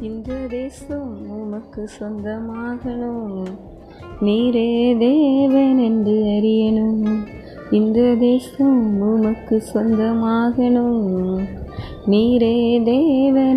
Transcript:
இந்த தேசம் உமக்கு சொந்தமாகணும். நீரே தேவன் என்று அறியணும். இந்த தேசம் உமக்கு சொந்தமாகணும். நீரே தேவன்